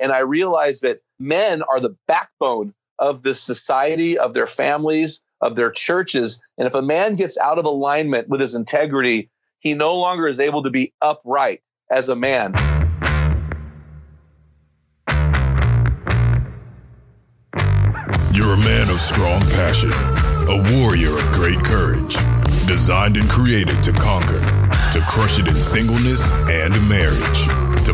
And I realized that men are the backbone of the society, of their families, of their churches. And if a man gets out of alignment with his integrity, he no longer is able to be upright as a man. You're a man of strong passion, a warrior of great courage, designed and created to conquer, to crush it in singleness and marriage,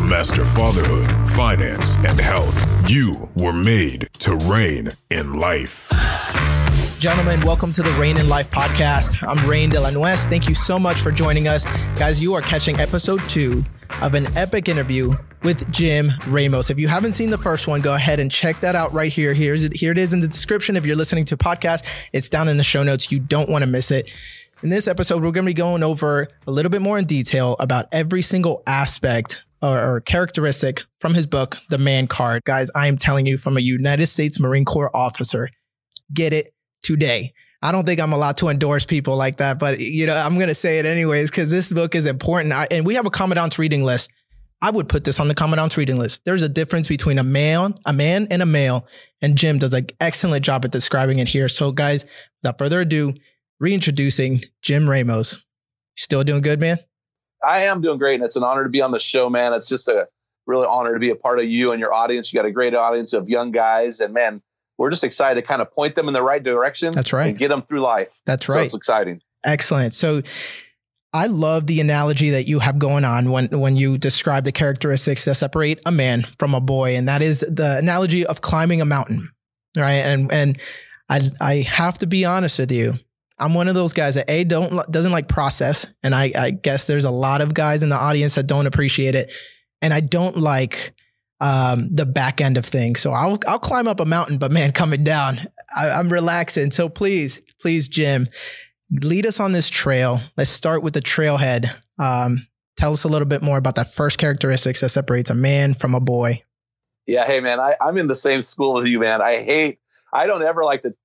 master fatherhood, finance, and health. You were made to reign in life. Gentlemen, welcome to the Reign in Life podcast. I'm Rain de la Nuez. Thank you so much for joining us. Guys, you are catching episode two of an epic interview with Jim Ramos. If you haven't seen the first one, go ahead and check that out right here. Here's it. Here it is in the description. If you're listening to a podcast, it's down in the show notes. You don't want to miss it. In this episode, we're going to be going over a little bit more in detail about every single aspect or, or characteristic from his book, The Man Card. Guys, I am telling you from a United States Marine Corps officer, get it today. I don't think I'm allowed to endorse people like that, but you know, I'm going to say it anyways because this book is important. I, and we have a commandant's reading list. I would put this on the commandant's reading list. There's a difference between a man, a man and a male, and Jim does an excellent job at describing it here. So, guys, without further ado, reintroducing Jim Ramos. Still doing good, man? I am doing great, and it's an honor to be on the show, man. It's just a really honor to be a part of you and your audience. You got a great audience of young guys, and man, we're just excited to kind of point them in the right direction. That's right. And get them through life. That's right. so right. it's exciting. Excellent. So I love the analogy that you have going on when when you describe the characteristics that separate a man from a boy, and that is the analogy of climbing a mountain, right? And and I I have to be honest with you. I'm one of those guys that a don't doesn't like process, and I I guess there's a lot of guys in the audience that don't appreciate it, and I don't like um, the back end of things. So I'll I'll climb up a mountain, but man, coming down, I, I'm relaxing. So please, please, Jim, lead us on this trail. Let's start with the trailhead. Um, tell us a little bit more about that first characteristics that separates a man from a boy. Yeah, hey man, I, I'm in the same school as you, man. I hate. I don't ever like to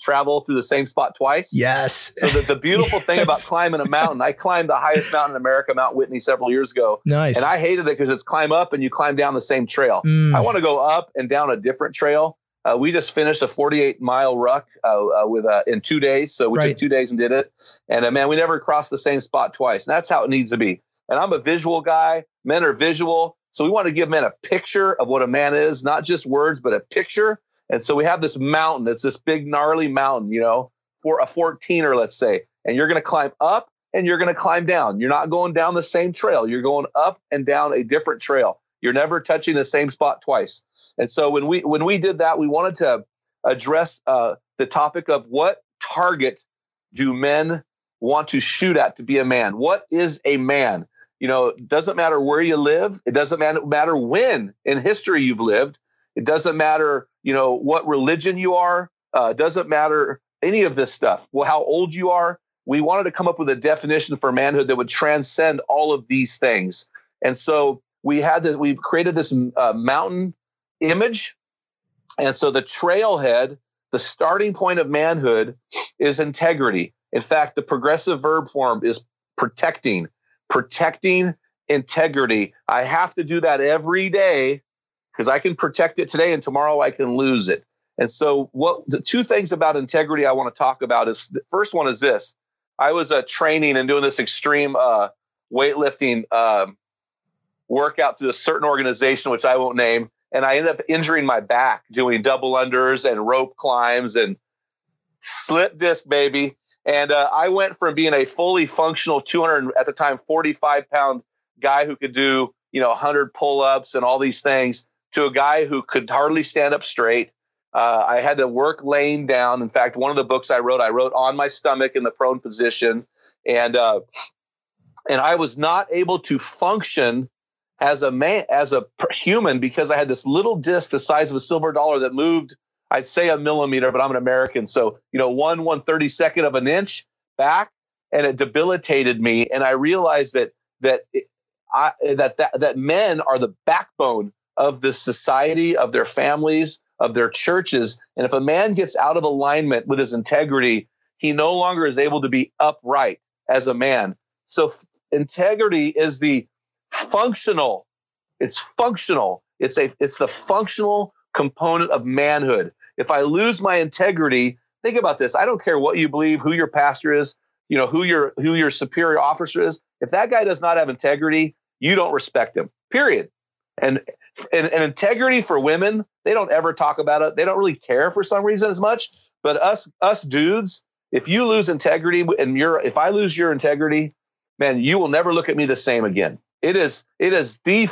travel through the same spot twice. Yes. So the, the beautiful thing about climbing a mountain, I climbed the highest mountain in America, Mount Whitney, several years ago, Nice. and I hated it because it's climb up and you climb down the same trail. Mm, I want to go up and down a different trail. Uh, we just finished a 48 mile ruck uh, uh, with uh, in two days, so we Right. took two days and did it. And uh, man, we never crossed the same spot twice. And that's how it needs to be. And I'm a visual guy. Men are visual, so we want to give men a picture of what a man is, not just words, but a picture. And so we have this mountain. It's this big gnarly mountain, you know, for a 14er, let's say. And you're going to climb up and you're going to climb down. You're not going down the same trail. You're going up and down a different trail. You're never touching the same spot twice. And so when we when we did that, we wanted to address uh, the topic of what target do men want to shoot at to be a man? What is a man? You know, it doesn't matter where you live. It doesn't matter when in history you've lived. It doesn't matter, you know, what religion you are. Uh, doesn't matter any of this stuff. Well, how old you are. We wanted to come up with a definition for manhood that would transcend all of these things. And so we had that. We created this uh, mountain image, and so the trailhead, the starting point of manhood, is integrity. In fact, the progressive verb form is protecting, protecting integrity. I have to do that every day because I can protect it today and tomorrow I can lose it. And so, what the two things about integrity I want to talk about is the first one is this: I was uh, training and doing this extreme uh, weightlifting um, workout through a certain organization, which I won't name, and I ended up injuring my back doing double unders and rope climbs and slip disc, baby. And uh, I went from being a fully functional 200 at the time 45 pound guy who could do you know 100 pull ups and all these things to a guy who could hardly stand up straight. Uh, I had to work laying down. In fact, one of the books I wrote, I wrote on my stomach in the prone position, and uh, and I was not able to function as a man, as a human, because I had this little disc the size of a silver dollar that moved. I'd say a millimeter, but I'm an American, so you know one one thirty second of an inch back, and it debilitated me. And I realized that that it, I, that that that men are the backbone of the society, of their families, of their churches. And if a man gets out of alignment with his integrity, he no longer is able to be upright as a man. So integrity is the functional, it's functional. It's a it's the functional component of manhood. If I lose my integrity, think about this. I don't care what you believe, who your pastor is, you know, who your who your superior officer is. If that guy does not have integrity, you don't respect him. Period. And and, and integrity for women, they don't ever talk about it. They don't really care for some reason as much. But us us dudes, if you lose integrity and you're if I lose your integrity, man, you will never look at me the same again. It is it is the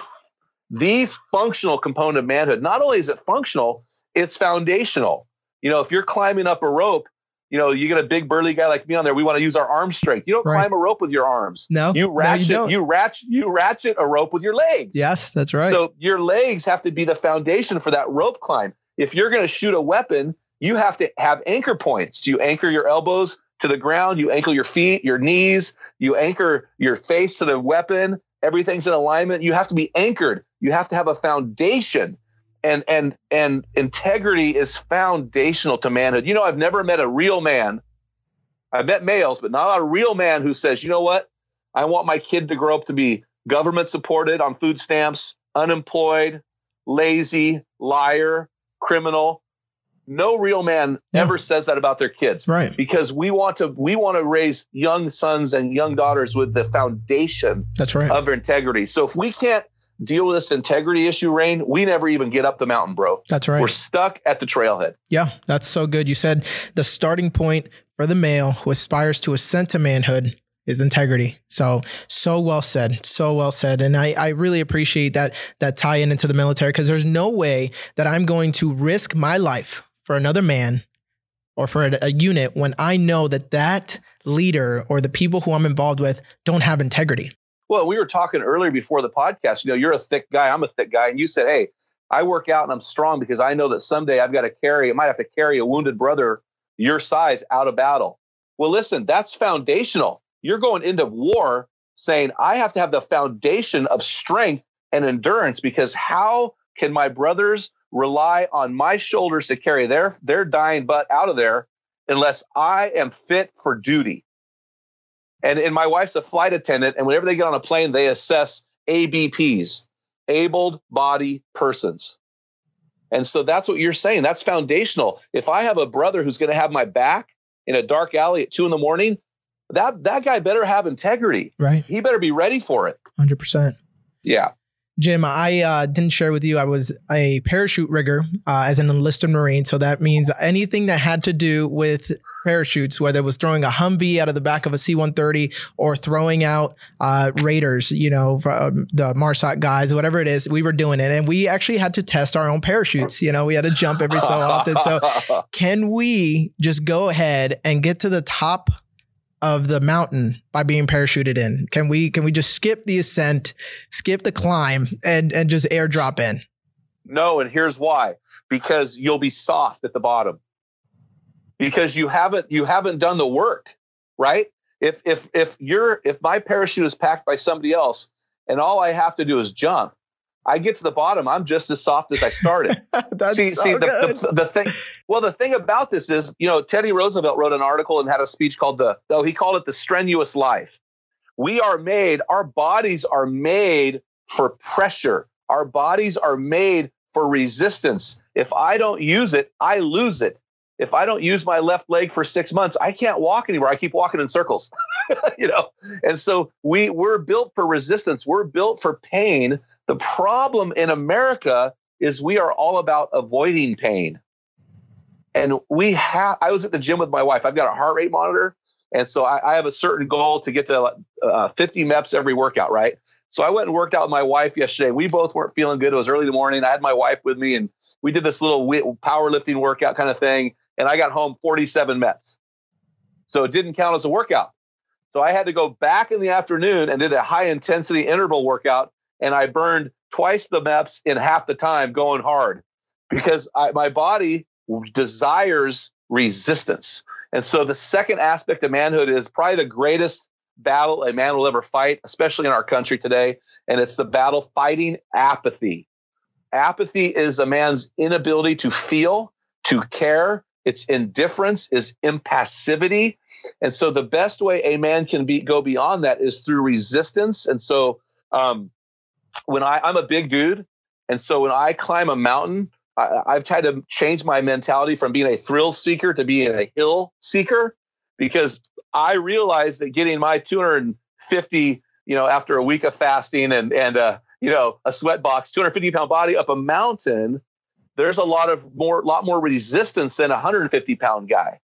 the functional component of manhood. Not only is it functional, it's foundational. You know, if you're climbing up a rope, you know, you get a big burly guy like me on there. We want to use our arm strength. You don't right. climb a rope with your arms. No, you ratchet. No, you, you, ratchet. You ratchet a rope with your legs. Yes, that's right. So your legs have to be the foundation for that rope climb. If you're going to shoot a weapon, you have to have anchor points. You anchor your elbows to the ground. You anchor your feet, your knees. You anchor your face to the weapon. Everything's in alignment. You have to be anchored. You have to have a foundation and and and integrity is foundational to manhood. You know, I've never met a real man. I've met males, but not a real man who says, "You know what? I want my kid to grow up to be government supported on food stamps, unemployed, lazy, liar, criminal." No real man yeah. ever says that about their kids. Right. Because we want to we want to raise young sons and young daughters with the foundation That's right. of integrity. So if we can't deal with this integrity issue, Rain, we never even get up the mountain, bro. That's right. We're stuck at the trailhead. Yeah, that's so good. You said the starting point for the male who aspires to ascend to manhood is integrity. So so well said, so well said, and I I really appreciate that that tie in into the military because there's no way that I'm going to risk my life for another man or for a, a unit when I know that that leader or the people who I'm involved with don't have integrity. Well, we were talking earlier before the podcast. You know, you're a thick guy. I'm a thick guy. And you said, hey, I work out and I'm strong because I know that someday I've got to carry, I might have to carry a wounded brother your size out of battle. Well, listen, that's foundational. You're going into war saying, I have to have the foundation of strength and endurance because how can my brothers rely on my shoulders to carry their, their dying butt out of there unless I am fit for duty? And, and my wife's a flight attendant, and whenever they get on a plane, they assess ABPs, able body persons. And so that's what you're saying. That's foundational. If I have a brother who's going to have my back in a dark alley at two in the morning, that that guy better have integrity. Right. He better be ready for it. Hundred percent. Yeah. Jim, I uh, didn't share with you. I was a parachute rigger uh, as an enlisted Marine. So that means anything that had to do with parachutes, whether it was throwing a Humvee out of the back of a C 130 or throwing out uh, Raiders, you know, the MARSOC guys, whatever it is, we were doing it. And we actually had to test our own parachutes. You know, we had to jump every so often. So can we just go ahead and get to the top of the mountain by being parachuted in? Can we can we just skip the ascent, skip the climb, and and just airdrop in? No, and here's why: because you'll be soft at the bottom. Because you haven't you haven't done the work, right? If if if you're if my parachute is packed by somebody else, and all I have to do is jump, I get to the bottom, I'm just as soft as I started. That's see, so see the, the, the, thing. Well, the thing about this is, you know, Teddy Roosevelt wrote an article and had a speech called the, though he called it the strenuous life. We are made, our bodies are made for pressure. Our bodies are made for resistance. If I don't use it, I lose it if I don't use my left leg for six months, I can't walk anywhere. I keep walking in circles, you know. And so we we're built for resistance. We're built for pain. The problem in America is we are all about avoiding pain. And we have. I was at the gym with my wife. I've got a heart rate monitor, and so I, I have a certain goal to get to uh, 50 MEPs every workout, right? So I went and worked out with my wife yesterday. We both weren't feeling good. It was early in the morning. I had my wife with me, and we did this little powerlifting workout kind of thing and I got home 47 MEPs. So it didn't count as a workout. So I had to go back in the afternoon and did a high intensity interval workout, and I burned twice the MEPs in half the time going hard because I, my body desires resistance. And so the second aspect of manhood is probably the greatest battle a man will ever fight, especially in our country today. And it's the battle fighting apathy. Apathy is a man's inability to feel, to care, its indifference is impassivity. And so the best way a man can be go beyond that is through resistance. And so um, when I, i'm a big dude And so when I climb a mountain, I, I've tried to change my mentality from being a thrill seeker to being a hill seeker because I realized that getting my 250, you know, after a week of fasting and and uh, you know a sweat box, 250 pound body up a mountain, there's a lot of more, lot more resistance than a 150 pound guy,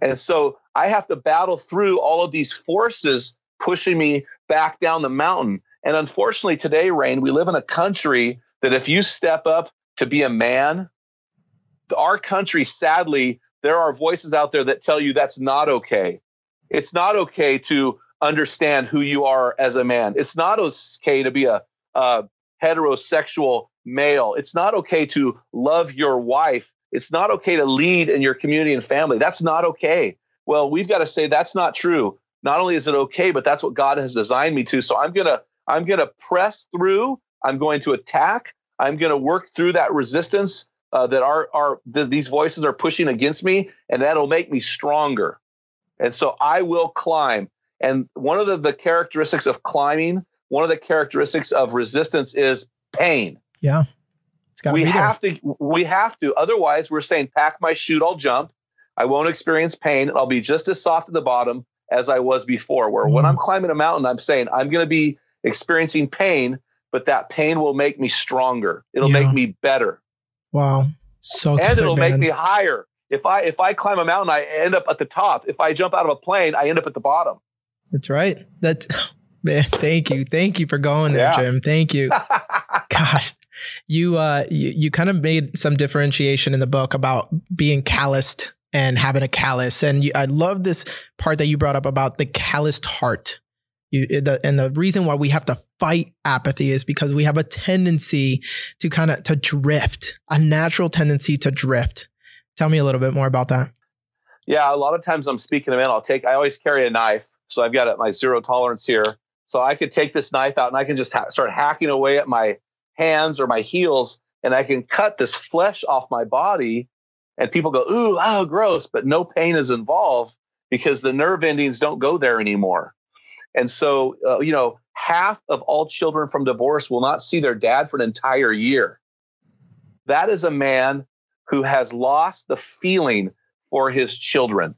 and so I have to battle through all of these forces pushing me back down the mountain. And unfortunately, today, Rain, we live in a country that if you step up to be a man, our country, sadly, there are voices out there that tell you that's not okay. It's not okay to understand who you are as a man. It's not okay to be a, a heterosexual male. It's not okay to love your wife. It's not okay to lead in your community and family. That's not okay. Well, we've got to say that's not true. Not only is it okay, but that's what God has designed me to. So I'm going to I'm going to press through. I'm going to attack. I'm going to work through that resistance uh, that our our the, these voices are pushing against me, and that'll make me stronger. And so I will climb. And one of the, the characteristics of climbing, one of the characteristics of resistance is pain. Yeah. It's got we have to we have to. Otherwise, we're saying pack my chute, I'll jump. I won't experience pain. I'll be just as soft at the bottom as I was before. Where mm. when I'm climbing a mountain, I'm saying I'm going to be experiencing pain, but that pain will make me stronger. It'll yeah. make me better. Wow. So and it'll man. make me higher. If I if I climb a mountain, I end up at the top. If I jump out of a plane, I end up at the bottom. That's right. That's man, thank you. Thank you for going there, yeah. Jim. Thank you. Gosh. You uh you, you kind of made some differentiation in the book about being calloused and having a callus. And you, I love this part that you brought up about the calloused heart. You, the, and the reason why we have to fight apathy is because we have a tendency to kind of to drift, a natural tendency to drift. Tell me a little bit more about that. Yeah, a lot of times I'm speaking to men. I'll take. I always carry a knife, so I've got my zero tolerance here. So I could take this knife out and I can just ha- start hacking away at my hands or my heels, and I can cut this flesh off my body. And people go, "Ooh, oh, gross!" But no pain is involved because the nerve endings don't go there anymore. And so, uh, you know, half of all children from divorce will not see their dad for an entire year. That is a man who has lost the feeling for his children.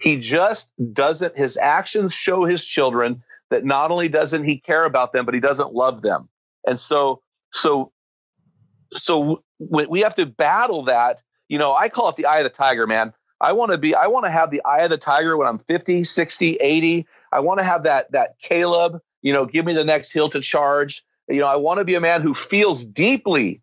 He just doesn't, his actions show his children that not only doesn't he care about them, but he doesn't love them. And so, so, so we have to battle that. You know, I call it the eye of the tiger, man. I want to be, I want to have the eye of the tiger when I'm 50, 60, 80. I want to have that that Caleb, you know, give me the next hill to charge. You know, I want to be a man who feels deeply.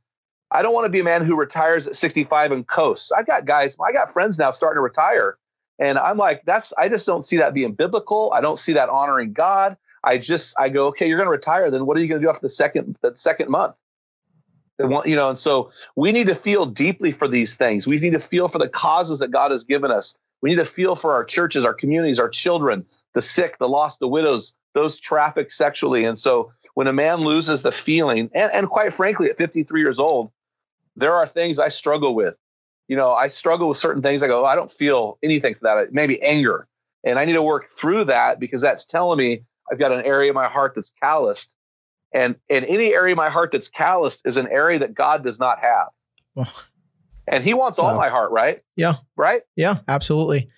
I don't want to be a man who retires at 65 and coasts. I've got guys, I got friends now starting to retire. And I'm like, that's I just don't see that being biblical. I don't see that honoring God. I just I go, okay, you're going to retire. Then what are you going to do after the second the second month? you know, and so we need to feel deeply for these things. We need to feel for the causes that God has given us. We need to feel for our churches, our communities, our children, the sick, the lost, the widows, those trafficked sexually. And so when a man loses the feeling, and, and quite frankly, at 53 years old, there are things I struggle with. You know, I struggle with certain things. I go, oh, I don't feel anything for that. Maybe anger. And I need to work through that because that's telling me I've got an area of my heart that's calloused. And and any area of my heart that's calloused is an area that God does not have. Well, and he wants all my heart, right? Yeah. Right? Yeah, absolutely.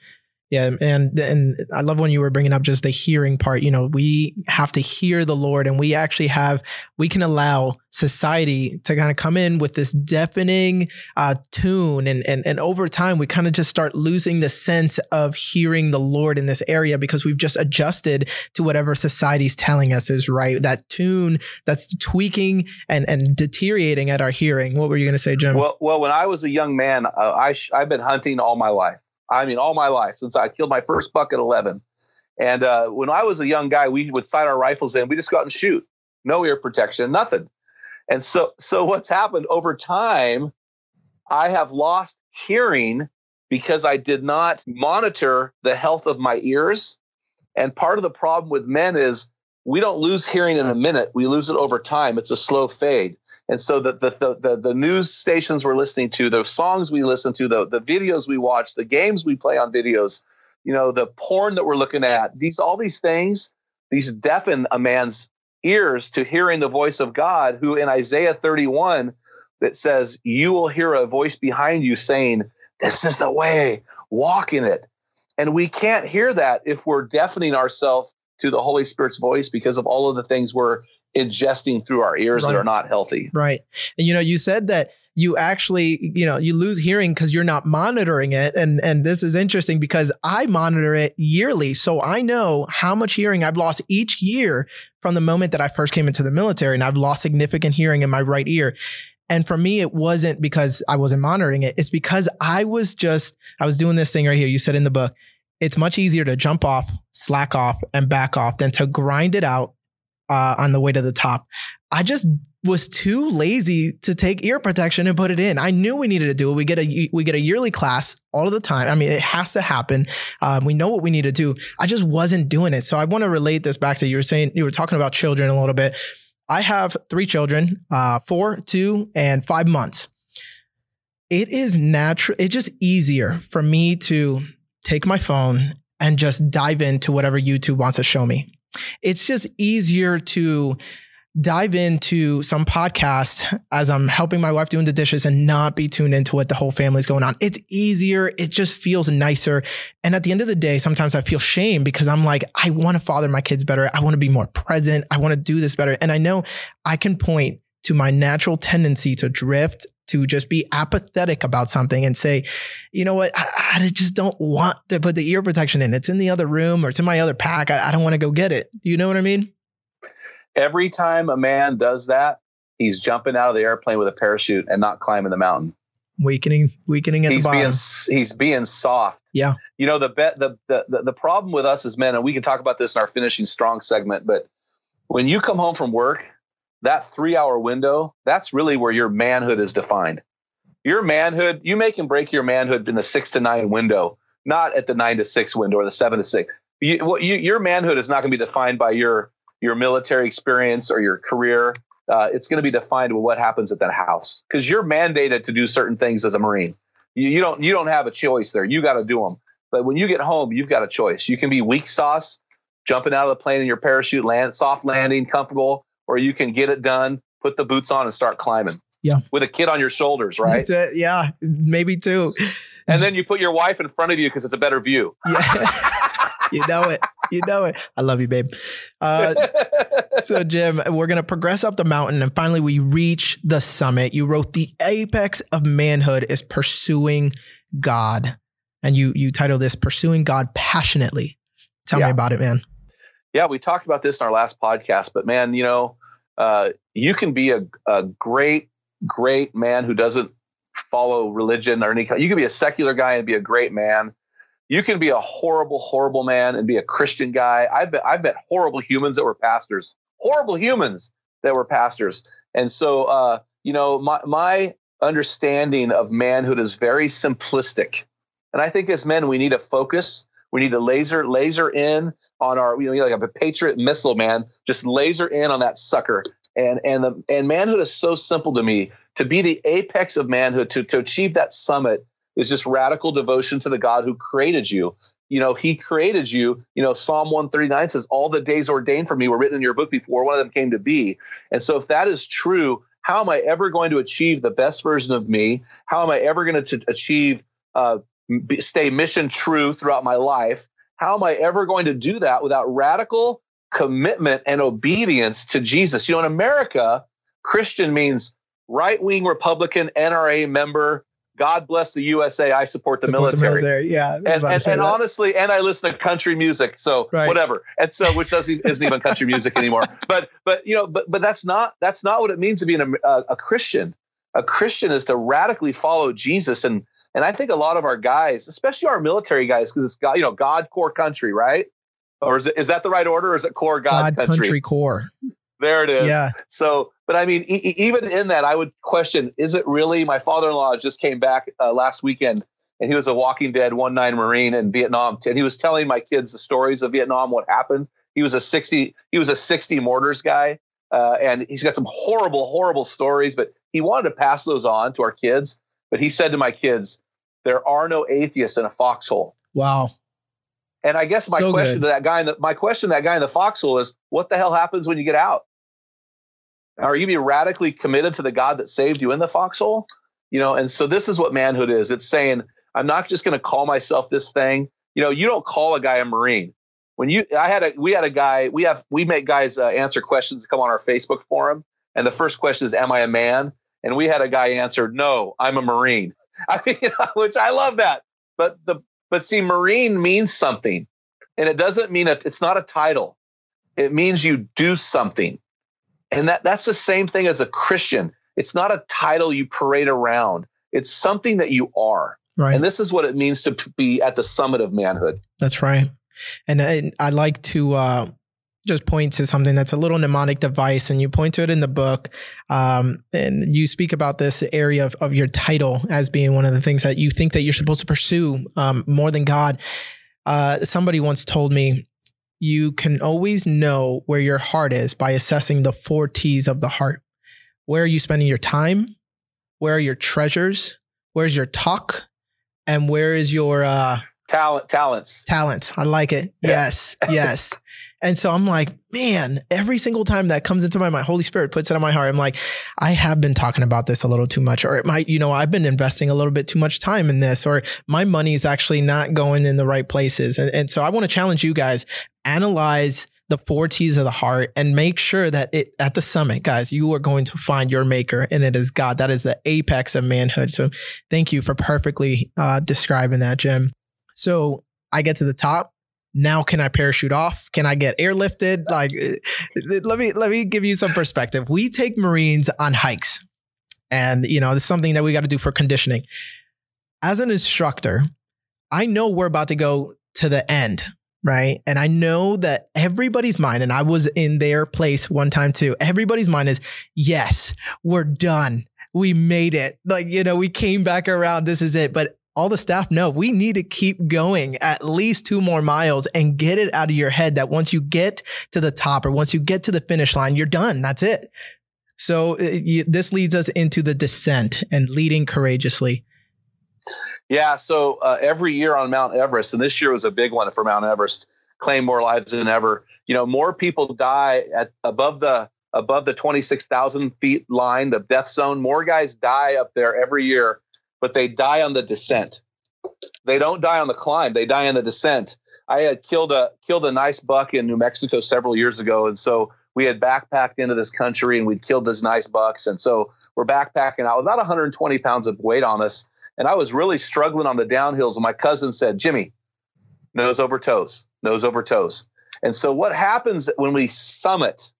Yeah, and and I love when you were bringing up just the hearing part. You know, we have to hear the Lord, and we actually have we can allow society to kind of come in with this deafening uh, tune, and and and over time we kind of just start losing the sense of hearing the Lord in this area because we've just adjusted to whatever society's telling us is right. That tune that's tweaking and and deteriorating at our hearing. What were you going to say, Jim? Well, well, when I was a young man, uh, I sh- I've been hunting all my life. I mean, all my life since I killed my first buck at 11. And uh, when I was a young guy, we would sight our rifles in. We just go out and shoot. No ear protection, nothing. And so, so what's happened over time? I have lost hearing because I did not monitor the health of my ears. And part of the problem with men is we don't lose hearing in a minute; we lose it over time. It's a slow fade. And so the, the, the, the, news stations we're listening to, the songs we listen to, the, the videos we watch, the games we play on videos, you know, the porn that we're looking at, these, all these things, these deafen a man's ears to hearing the voice of God, who in Isaiah 31 that says, You will hear a voice behind you saying, This is the way, walk in it. And we can't hear that if we're deafening ourselves to the Holy Spirit's voice because of all of the things we're ingesting through our ears right. that are not healthy. Right. And you know, you said that you actually, you know, you lose hearing because you're not monitoring it. And and this is interesting because I monitor it yearly. So I know how much hearing I've lost each year from the moment that I first came into the military. And I've lost significant hearing in my right ear. And for me, it wasn't because I wasn't monitoring it. It's because I was just, I was doing this thing right here. You said in the book, it's much easier to jump off, slack off, and back off than to grind it out uh, on the way to the top. I just was too lazy to take ear protection and put it in. I knew we needed to do it. We get a we get a yearly class all of the time. I mean, it has to happen. Um, we know what we need to do. I just wasn't doing it. So I want to relate this back to you were saying you were talking about children a little bit. I have three children, uh, four, two, and five months. It is natural. It's just easier for me to take my phone and just dive into whatever YouTube wants to show me. It's just easier to dive into some podcast as I'm helping my wife doing the dishes and not be tuned into what the whole family's going on. It's easier. It just feels nicer. And at the end of the day, sometimes I feel shame because I'm like, I want to father my kids better. I want to be more present. I want to do this better. And I know I can point to my natural tendency to drift to just be apathetic about something and say, you know what, I, I, just don't want to put the ear protection in. It's in the other room or it's in my other pack. I, I don't want to go get it. Do you know what I mean? Every time a man does that, he's jumping out of the airplane with a parachute and not climbing the mountain. Weakening, weakening at he's the bottom. Being, he's being soft. Yeah. You know the bet the, the the problem with us as men, and we can talk about this in our finishing strong segment, but when you come home from work, that three hour window, that's really where your manhood is defined. Your manhood, you make and break your manhood in the six to nine window, not at the nine to six window or the seven to six. You, you, your manhood is not going to be defined by your your military experience or your career. Uh, it's going to be defined with what happens at that house because you're mandated to do certain things as a Marine. You, you don't you don't have a choice there. You got to do them. But when you get home, you've got a choice. You can be weak sauce, jumping out of the plane in your parachute, land soft landing, comfortable, or you can get it done, put the boots on, and start climbing. Yeah, with a kid on your shoulders, right? Yeah, maybe two. And then you put your wife in front of you because it's a better view. Yeah. you know it. You know it. I love you, babe. Uh, so, Jim, we're going to progress up the mountain and finally we reach the summit. You wrote The Apex of Manhood is Pursuing God. And you, you titled this Pursuing God Passionately. Tell yeah. me about it, man. Yeah, we talked about this in our last podcast, but man, you know, uh, you can be a, a great, great man who doesn't follow religion or any kind. You can be a secular guy and be a great man you can be a horrible, horrible man and be a Christian guy. I've met, I've met horrible humans that were pastors, horrible humans that were pastors. And so, uh, you know, my, my understanding of manhood is very simplistic. And I think as men, we need to focus. We need to laser, laser in on our, you know, like a Patriot missile, man, just laser in on that sucker. And, and the, and manhood is so simple to me to be the apex of manhood, to, to achieve that summit is just radical devotion to the God who created you. You know, he created you. You know, Psalm 139 says, All the days ordained for me were written in your book before one of them came to be. And so, if that is true, how am I ever going to achieve the best version of me? How am I ever going to achieve, uh, stay mission true throughout my life? How am I ever going to do that without radical commitment and obedience to Jesus? You know, in America, Christian means right wing Republican, NRA member, God bless the USA. I support the, support military. the military. Yeah, and, and, and honestly, and I listen to country music, so right. whatever. And so, which doesn't isn't even country music anymore. But but you know, but but that's not that's not what it means to be an, a, a Christian. A Christian is to radically follow Jesus, and and I think a lot of our guys, especially our military guys, because it's God, you know, God Corps country, right? Or is it is that the right order, or is it Corps God, God country? country Corps? There it is. Yeah. So, but I mean, e- even in that, I would question: Is it really? My father-in-law just came back uh, last weekend, and he was a Walking Dead one nine Marine in Vietnam, and he was telling my kids the stories of Vietnam, what happened. He was a sixty. He was a sixty mortars guy, uh, and he's got some horrible, horrible stories. But he wanted to pass those on to our kids. But he said to my kids, "There are no atheists in a foxhole." Wow. And I guess my so question good. to that guy in the my question to that guy in the foxhole is, what the hell happens when you get out? Are you be radically committed to the God that saved you in the foxhole? You know, and so this is what manhood is. It's saying, I'm not just going to call myself this thing. You know, you don't call a guy a Marine. When you, I had a, we had a guy, we have, we make guys uh, answer questions that come on our Facebook forum. And the first question is, Am I a man? And we had a guy answer, No, I'm a Marine. I mean, which I love that. But the, but see, Marine means something. And it doesn't mean it, it's not a title. It means you do something. And that, that's the same thing as a Christian. It's not a title you parade around. It's something that you are. Right. And this is what it means to be at the summit of manhood. That's right. And I, I like to uh, just point to something that's a little mnemonic device, and you point to it in the book. Um, and you speak about this area of, of your title as being one of the things that you think that you're supposed to pursue um, more than God. Uh, somebody once told me you can always know where your heart is by assessing the four T's of the heart. Where are you spending your time? Where are your treasures? Where's your talk? And where is your uh, talent? Talents. Talents. I like it. Yeah. Yes. Yes. And so I'm like, man, every single time that comes into my mind, Holy Spirit puts it on my heart. I'm like, I have been talking about this a little too much, or it might, you know, I've been investing a little bit too much time in this, or my money is actually not going in the right places. And, and so I want to challenge you guys, analyze the four T's of the heart and make sure that it at the summit, guys, you are going to find your maker and it is God. That is the apex of manhood. So thank you for perfectly uh, describing that, Jim. So I get to the top now can I parachute off? Can I get airlifted? Like, uh, let me let me give you some perspective. We take Marines on hikes, and you know, this is something that we got to do for conditioning. As an instructor, I know we're about to go to the end, right? And I know that everybody's mind, and I was in their place one time too. Everybody's mind is, yes, we're done. We made it. Like, you know, we came back around. This is it. But all the staff know we need to keep going at least two more miles and get it out of your head that once you get to the top or once you get to the finish line, you're done. That's it. So uh, you, this leads us into the descent and leading courageously. Yeah. So uh, every year on Mount Everest, and this year was a big one for Mount Everest, claim more lives than ever. You know, more people die at above the above the 26,000 feet line, the death zone. More guys die up there every year but they die on the descent. They don't die on the climb; they die on the descent. I had killed a killed a nice buck in New Mexico several years ago, and so we had backpacked into this country and we'd killed those nice bucks, and so we're backpacking out with about 120 pounds of weight on us, and I was really struggling on the downhills. And my cousin said, "Jimmy, nose over toes, nose over toes." And so what happens when we summit?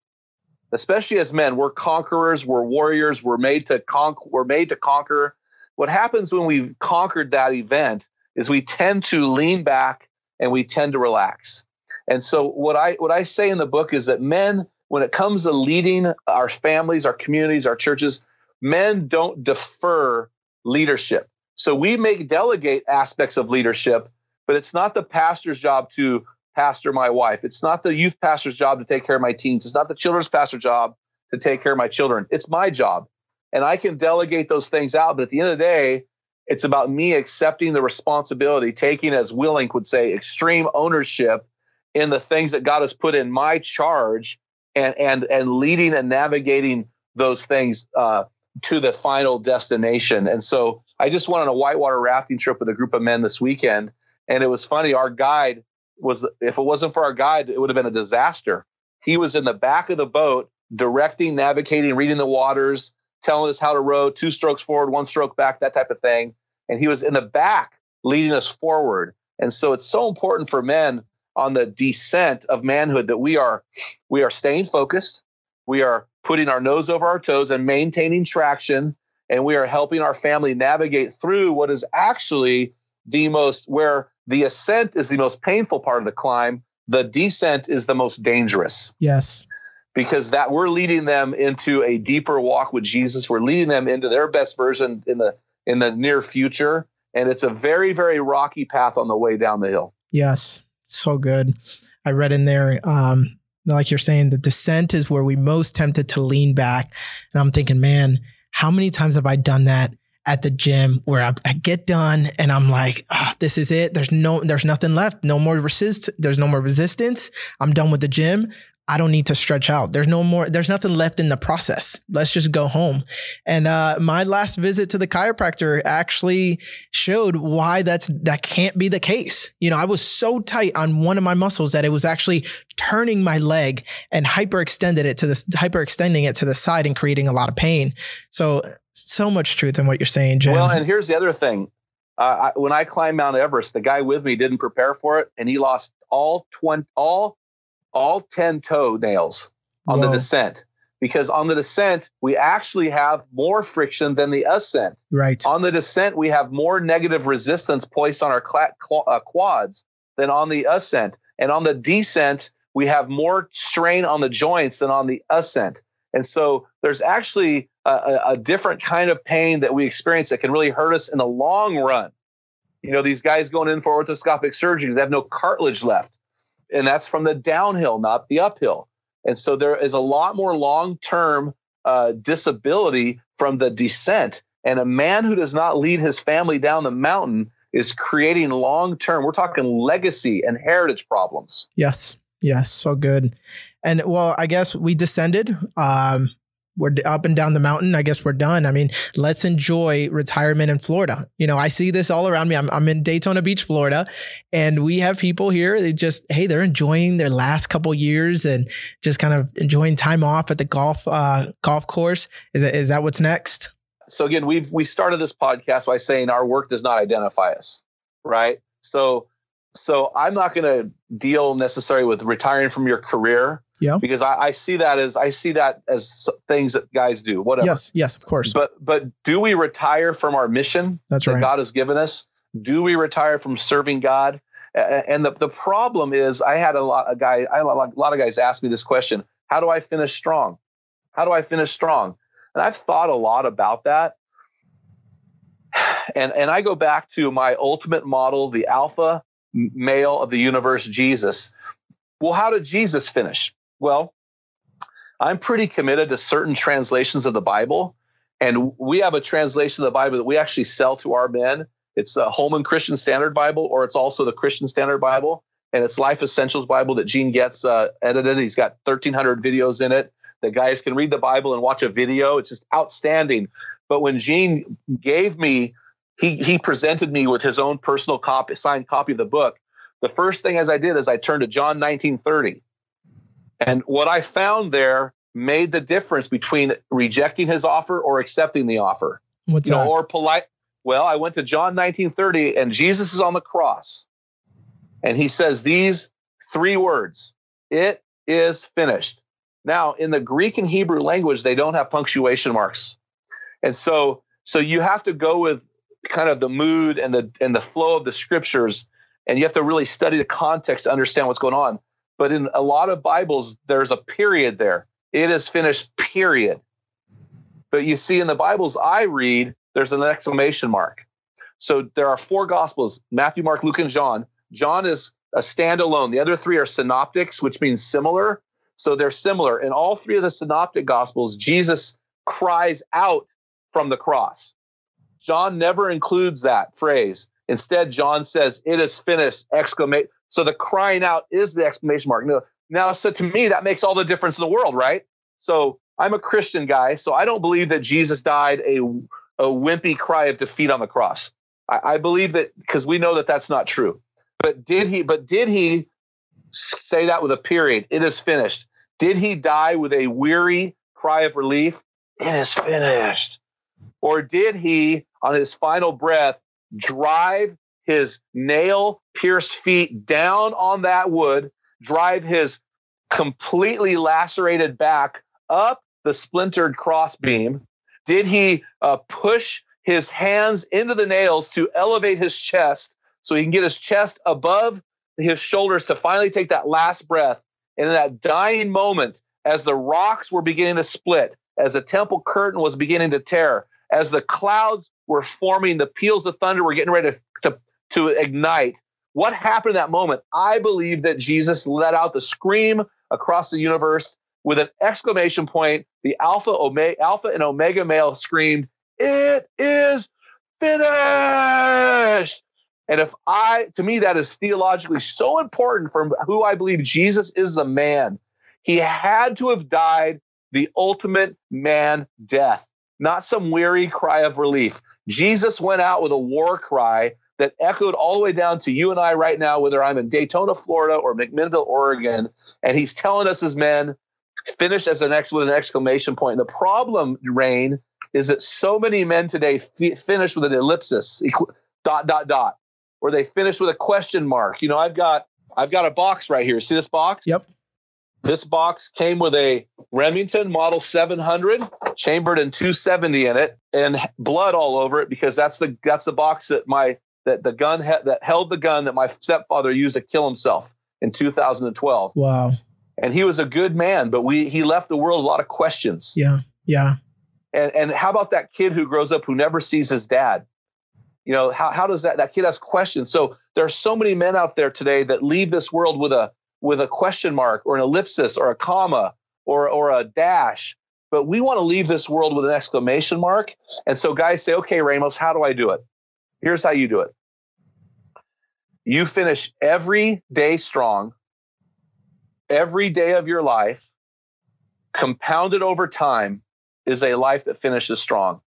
Especially as men, we're conquerors, we're warriors, we're made to conquer, we're made to conquer what happens when we've conquered that event is we tend to lean back and we tend to relax. And so what I what I say in the book is that men when it comes to leading our families, our communities, our churches, men don't defer leadership. So we make delegate aspects of leadership, but it's not the pastor's job to pastor my wife. It's not the youth pastor's job to take care of my teens. It's not the children's pastor's job to take care of my children. It's my job and I can delegate those things out. But at the end of the day, it's about me accepting the responsibility, taking, as Willink would say, extreme ownership in the things that God has put in my charge, and and and leading and navigating those things uh, to the final destination. And so, I just went on a whitewater rafting trip with a group of men this weekend, and it was funny. Our guide was, if it wasn't for our guide, it would have been a disaster. He was in the back of the boat, directing, navigating, reading the waters, telling us how to row, two strokes forward, one stroke back, that type of thing. And he was in the back leading us forward. And so it's so important for men on the descent of manhood that we are we are staying focused, we are putting our nose over our toes and maintaining traction, and we are helping our family navigate through what is actually the most where the ascent is the most painful part of the climb, the descent is the most dangerous. Yes because that we're leading them into a deeper walk with Jesus. We're leading them into their best version in the in the near future, and it's a very very rocky path on the way down the hill. Yes, so good. I read in there, um, like you're saying, the descent is where we most tempted to lean back, and I'm thinking, man, how many times have I done that? at the gym where I, I, get done and I'm like, oh, this is it. There's no, there's nothing left. No more resist. There's no more resistance. I'm done with the gym. I don't need to stretch out. There's no more, there's nothing left in the process. Let's just go home. And uh, my last visit to the chiropractor actually showed why that's that can't be the case. You know, I was so tight on one of my muscles that it was actually turning my leg and hyperextended it to the hyperextending it to the side and creating a lot of pain. So so much truth in what you're saying, Jim. Well, and here's the other thing. Uh, I, when I climbed Mount Everest, the guy with me didn't prepare for it, and he lost all twenty, all, all ten toenails on Whoa. the descent. Because on the descent, we actually have more friction than the ascent. Right. On the descent, we have more negative resistance placed on our uh, quads than on the ascent. And on the descent, we have more strain on the joints than on the ascent. And so there's actually a, a, different kind of pain that we experience that can really hurt us in the long run. You know, these guys going in for orthoscopic surgeries they have no cartilage left. And that's from the downhill, not the uphill. And so there is a lot more long term uh, disability from the descent. And a man who does not lead his family down the mountain is creating long term, we're talking legacy and heritage problems. Yes. Yes. So good. And well, I guess we descended. Um, we're up and down the mountain. I guess we're done. I mean, let's enjoy retirement in Florida. You know, I see this all around me. I'm, I'm in Daytona Beach, Florida, and we have people here. They just, hey, they're enjoying their last couple years and just kind of enjoying time off at the golf uh, golf course. Is that is that what's next? So again, we've we started this podcast by saying our work does not identify us, right? So so I'm not going to deal necessarily with retiring from your career yeah. Because I, I, see that as I see that as things that guys do. Whatever. Yes. Yes. Of course. But but do we retire from our mission That's that right. God has given us? Do we retire from serving God? And the, the problem is, I had a lot of guys. I a lot of guys ask me this question: How do I finish strong? How do I finish strong? And I've thought a lot about that. And and I go back to my ultimate model, the alpha male of the universe, Jesus. Well, how did Jesus finish? Well, I'm pretty committed to certain translations of the Bible. And we have a translation of the Bible that we actually sell to our men. It's a Holman Christian Standard Bible, or it's also the Christian Standard Bible. And it's Life Essentials Bible that Gene Getz uh, edited. He's got 1,300 videos in it. The guys can read the Bible and watch a video. It's just outstanding. But when Gene gave me, he, he presented me with his own personal copy, signed copy of the book. The first thing as I did is I turned to John 1930 and what I found there made the difference between rejecting his offer or accepting the offer. What's you that? Know, or polite. Well, I went to John 1930 and Jesus is on the cross. And he says these three words It is finished. Now, in the Greek and Hebrew language, they don't have punctuation marks. And so, so you have to go with kind of the mood and the and the flow of the scriptures, and you have to really study the context to understand what's going on. But in a lot of Bibles, there's a period there. It is finished, period. But you see, in the Bibles I read, there's an exclamation mark. So there are four Gospels Matthew, Mark, Luke, and John. John is a standalone. The other three are synoptics, which means similar. So they're similar. In all three of the synoptic Gospels, Jesus cries out from the cross. John never includes that phrase. Instead, John says, It is finished! Exclamation. So the crying out is the exclamation mark. Now, now, so to me, that makes all the difference in the world, right? So I'm a Christian guy, so I don't believe that Jesus died a, a wimpy cry of defeat on the cross. I, I believe that because we know that that's not true. But did he? But did he say that with a period? It is finished. Did he die with a weary cry of relief? It is finished. Or did he, on his final breath, drive his nail pierced feet down on that wood, drive his completely lacerated back up the splintered crossbeam? Did he uh, push his hands into the nails to elevate his chest so he can get his chest above his shoulders to finally take that last breath? And in that dying moment, as the rocks were beginning to split, as the temple curtain was beginning to tear, as the clouds were forming, the peals of thunder were getting ready to to ignite. What happened in that moment? I believe that Jesus let out the scream across the universe with an exclamation point. The Alpha, Omega, Alpha and Omega male screamed, It is finished. And if I, to me, that is theologically so important for who I believe Jesus is the man. He had to have died the ultimate man death, not some weary cry of relief. Jesus went out with a war cry that echoed all the way down to you and I right now, whether I'm in Daytona, Florida or McMinnville, Oregon. And he's telling us as men, finish as an X with an exclamation point. And the problem, Rain, is that so many men today f- finish with an ellipsis, dot, dot, dot, or they finish with a question mark. You know, I've got I've got a box right here. See this box? Yep. This box came with a Remington Model 700 chambered in 270 in it and blood all over it because that's the that's the box that my that the gun ha- that held the gun that my stepfather used to kill himself in 2012. Wow. And he was a good man, but we he left the world a lot of questions. Yeah. Yeah. And and how about that kid who grows up who never sees his dad? You know, how how does that that kid has questions. So there are so many men out there today that leave this world with a with a question mark or an ellipsis or a comma or or a dash. But we want to leave this world with an exclamation mark. And so guys say, okay, Ramos, how do I do it? Here's how you do it. You finish every day strong, every day of your life, compounded over time, is a life that finishes strong.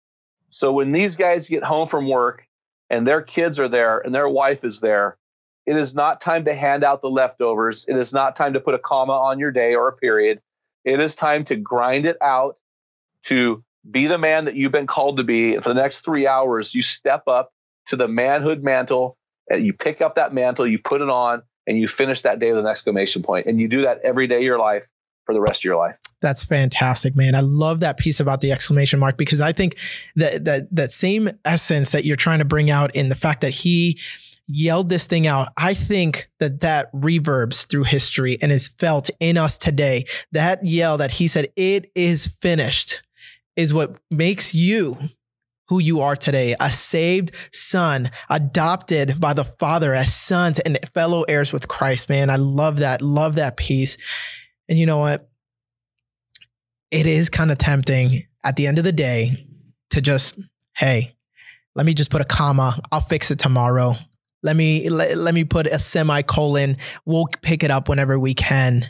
So when these guys get home from work and their kids are there and their wife is there, it is not time to hand out the leftovers. It is not time to put a comma on your day or a period. It is time to grind it out, to be the man that you've been called to be. And for the next three hours, you step up to the manhood mantle and you pick up that mantle, you put it on, and you finish that day with an exclamation point. And you do that every day of your life for the rest of your life. That's fantastic, man. I love that piece about the exclamation mark because I think that that that same essence that you're trying to bring out in the fact that he yelled this thing out. I think that that reverbs through history and is felt in us today. That yell that he said, "It is finished," is what makes you who you are today, a saved son, adopted by the Father as sons and fellow heirs with Christ, man. I love that. Love that piece. And you know what? It is kind of tempting at the end of the day to just, hey, let me just put a comma. I'll fix it tomorrow. Let me let, let me put a semicolon. We'll pick it up whenever we can.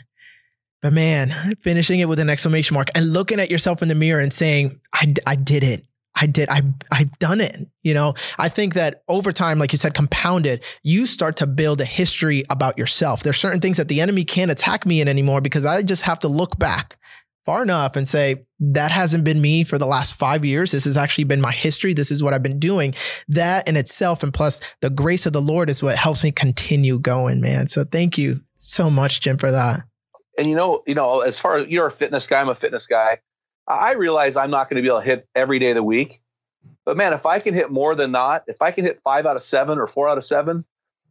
But man, finishing it with an exclamation mark and looking at yourself in the mirror and saying, I, I did it. I did. I I've done it. You know, I think that over time, like you said, compounded, you start to build a history about yourself. There's certain things that the enemy can't attack me in anymore because I just have to look back far enough and say, that hasn't been me for the last five years. This has actually been my history. This is what I've been doing. That in itself, and plus the grace of the Lord is what helps me continue going, man. So thank you so much, Jim, for that. And you know, you know, as far as you're a fitness guy, I'm a fitness guy. I realize I'm not going to be able to hit every day of the week. But man, if I can hit more than not, if I can hit five out of seven or four out of seven,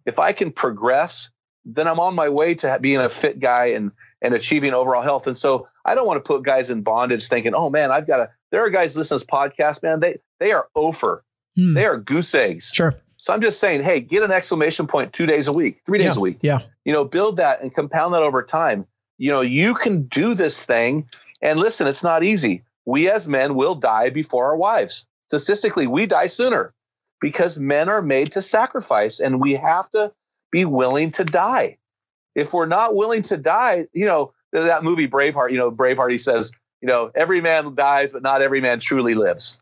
if I can progress, then I'm on my way to being a fit guy and and achieving overall health. And so I don't want to put guys in bondage thinking, oh man, I've got to. There are guys listening to this podcast, man. They they are over. Hmm. They are goose eggs. Sure. So I'm just saying, hey, get an exclamation point two days a week, three days yeah, a week. Yeah. You know, build that and compound that over time. You know, you can do this thing and listen, it's not easy. We as men will die before our wives. Statistically, we die sooner because men are made to sacrifice and we have to be willing to die. If we're not willing to die, you know, that movie Braveheart, you know, Braveheart, he says, you know, every man dies, but not every man truly lives.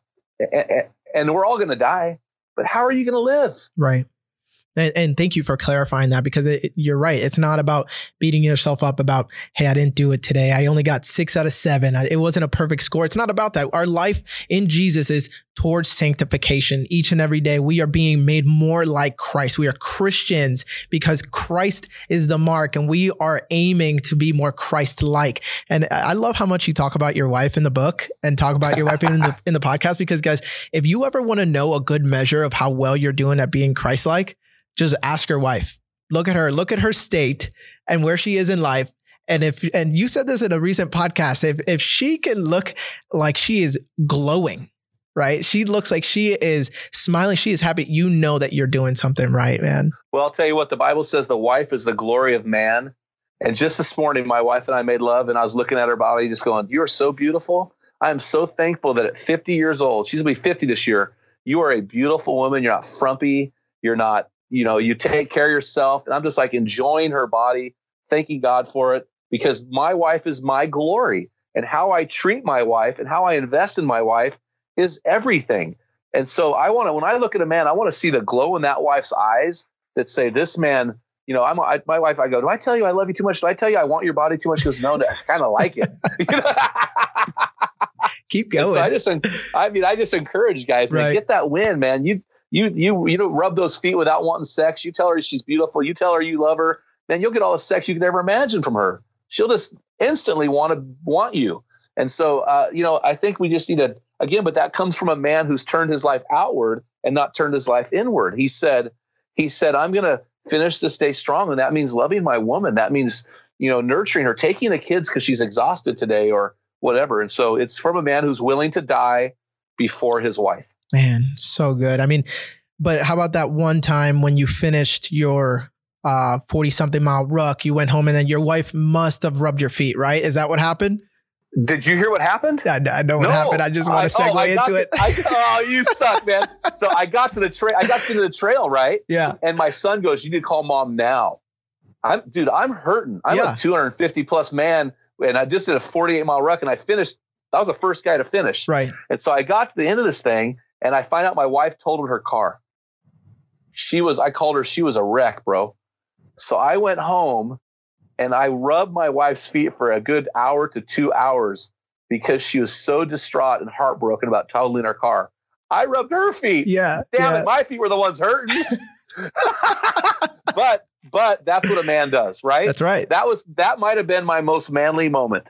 And we're all going to die, but how are you going to live? Right. And, and, thank you for clarifying that because it, you're right. It's not about beating yourself up about, hey, I didn't do it today. I only got six out of seven. It wasn't a perfect score. It's not about that. Our life in Jesus is towards sanctification. Each and every day, we are being made more like Christ. We are Christians because Christ is the mark and we are aiming to be more Christ like. And I love how much you talk about your wife in the book and talk about your wife in the, in the podcast because, guys, if you ever want to know a good measure of how well you're doing at being Christ like, just ask your wife. Look at her, look at her state and where she is in life. And if and you said this in a recent podcast, if if she can look like she is glowing, right? She looks like she is smiling, she is happy, you know that you're doing something right, man. Well, I'll tell you what, the Bible says the wife is the glory of man. And just this morning, my wife and I made love, and I was looking at her body, just going, You are so beautiful. I am so thankful that at 50 years old, she's gonna be 50 this year. You are a beautiful woman. You're not frumpy. You're not you know, you take care of yourself. And I'm just like enjoying her body, thanking God for it because my wife is my glory. And how I treat my wife and how I invest in my wife is everything. And so I want to, when I look at a man, I want to see the glow in that wife's eyes that say, this man, you know, I'm I, my wife. I go, do I tell you I love you too much? Do I tell you I want your body too much? She goes, no, I kind of like it. Keep going. So I just, I mean, I just encourage guys, man, right. get that win, man. You, you, you, you rub those feet without wanting sex. You tell her she's beautiful. You tell her you love her. Man, you'll get all the sex you could ever imagine from her. She'll just instantly want to want you. And so, uh, you know, I think we just need to again, but that comes from a man who's turned his life outward and not turned his life inward. He said, he said, I'm going to finish this day strong. And that means loving my woman. That means, you know, nurturing her, taking the kids because she's exhausted today or whatever. And so it's from a man who's willing to die before his wife. Man, so good. I mean, but how about that one time when you finished your uh 40 something mile ruck, you went home and then your wife must have rubbed your feet, right? Is that what happened? Did you hear what happened? I, I know what no, happened. I just want to segue oh, into to, it. I, oh, you suck, man. so I got to the trail. I got to the trail, right? Yeah. And my son goes, "You need to call mom now." I'm, dude. I'm hurting. I'm yeah. a 250 plus man, and I just did a 48 mile ruck, and I finished. I was the first guy to finish. Right. And so I got to the end of this thing, and I find out my wife totaled her car. She was. I called her. She was a wreck, bro. So I went home and I rubbed my wife's feet for a good hour to two hours because she was so distraught and heartbroken about totaling her car. I rubbed her feet. Yeah. Damn yeah. it, my feet were the ones hurting. but but that's what a man does, right? That's right. That was that might have been my most manly moment,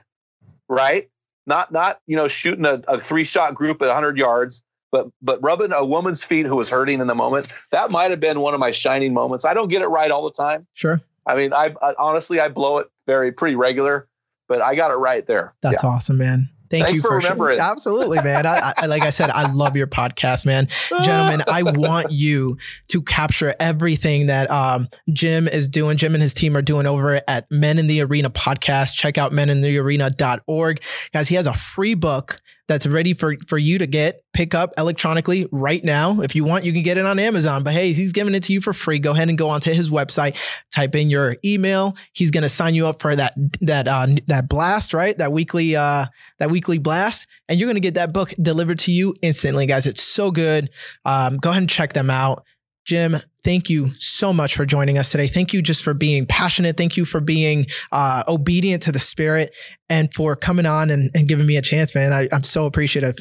right? Not not you know shooting a, a three shot group at 100 yards, but but rubbing a woman's feet who was hurting in the moment. That might have been one of my shining moments. I don't get it right all the time. Sure. I mean, I, I, honestly I blow it very pretty regular, but I got it right there. That's yeah. awesome, man. Thank Thanks you for, for remembering. Absolutely, man. I, I, like I said, I love your podcast, man. Gentlemen, I want you to capture everything that um, Jim is doing. Jim and his team are doing over at Men in the Arena podcast. Check out meninthearena.org. Guys, he has a free book that's ready for, for you to get, pick up electronically right now. If you want, you can get it on Amazon, but hey, he's giving it to you for free. Go ahead and go onto his website, type in your email. He's going to sign you up for that, that, uh, that blast, right? That weekly, uh, that weekly blast. And you're going to get that book delivered to you instantly, guys. It's so good. Um, go ahead and check them out. Jim, thank you so much for joining us today. Thank you just for being passionate. Thank you for being uh, obedient to the spirit and for coming on and, and giving me a chance, man. I, I'm so appreciative.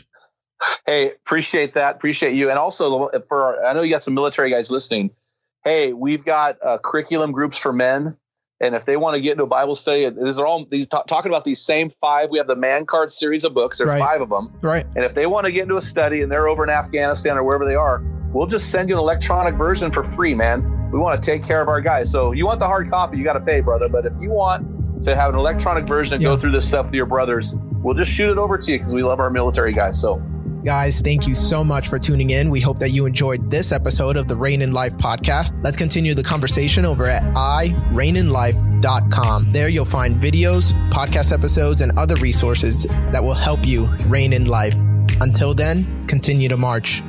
Hey, appreciate that. Appreciate you. And also for, our, I know you got some military guys listening. Hey, we've got uh, curriculum groups for men. And if they want to get into a Bible study, these are all these t- talking about these same five. We have the Man Card series of books. There's right. five of them. Right. And if they want to get into a study and they're over in Afghanistan or wherever they are, we'll just send you an electronic version for free, man. We want to take care of our guys. So you want the hard copy, you got to pay, brother. But if you want to have an electronic version and yeah. go through this stuff with your brothers, we'll just shoot it over to you because we love our military guys. So Guys, thank you so much for tuning in. We hope that you enjoyed this episode of the Reign in Life podcast. Let's continue the conversation over at ireigninlife.com. There you'll find videos, podcast episodes, and other resources that will help you reign in life. Until then, continue to march.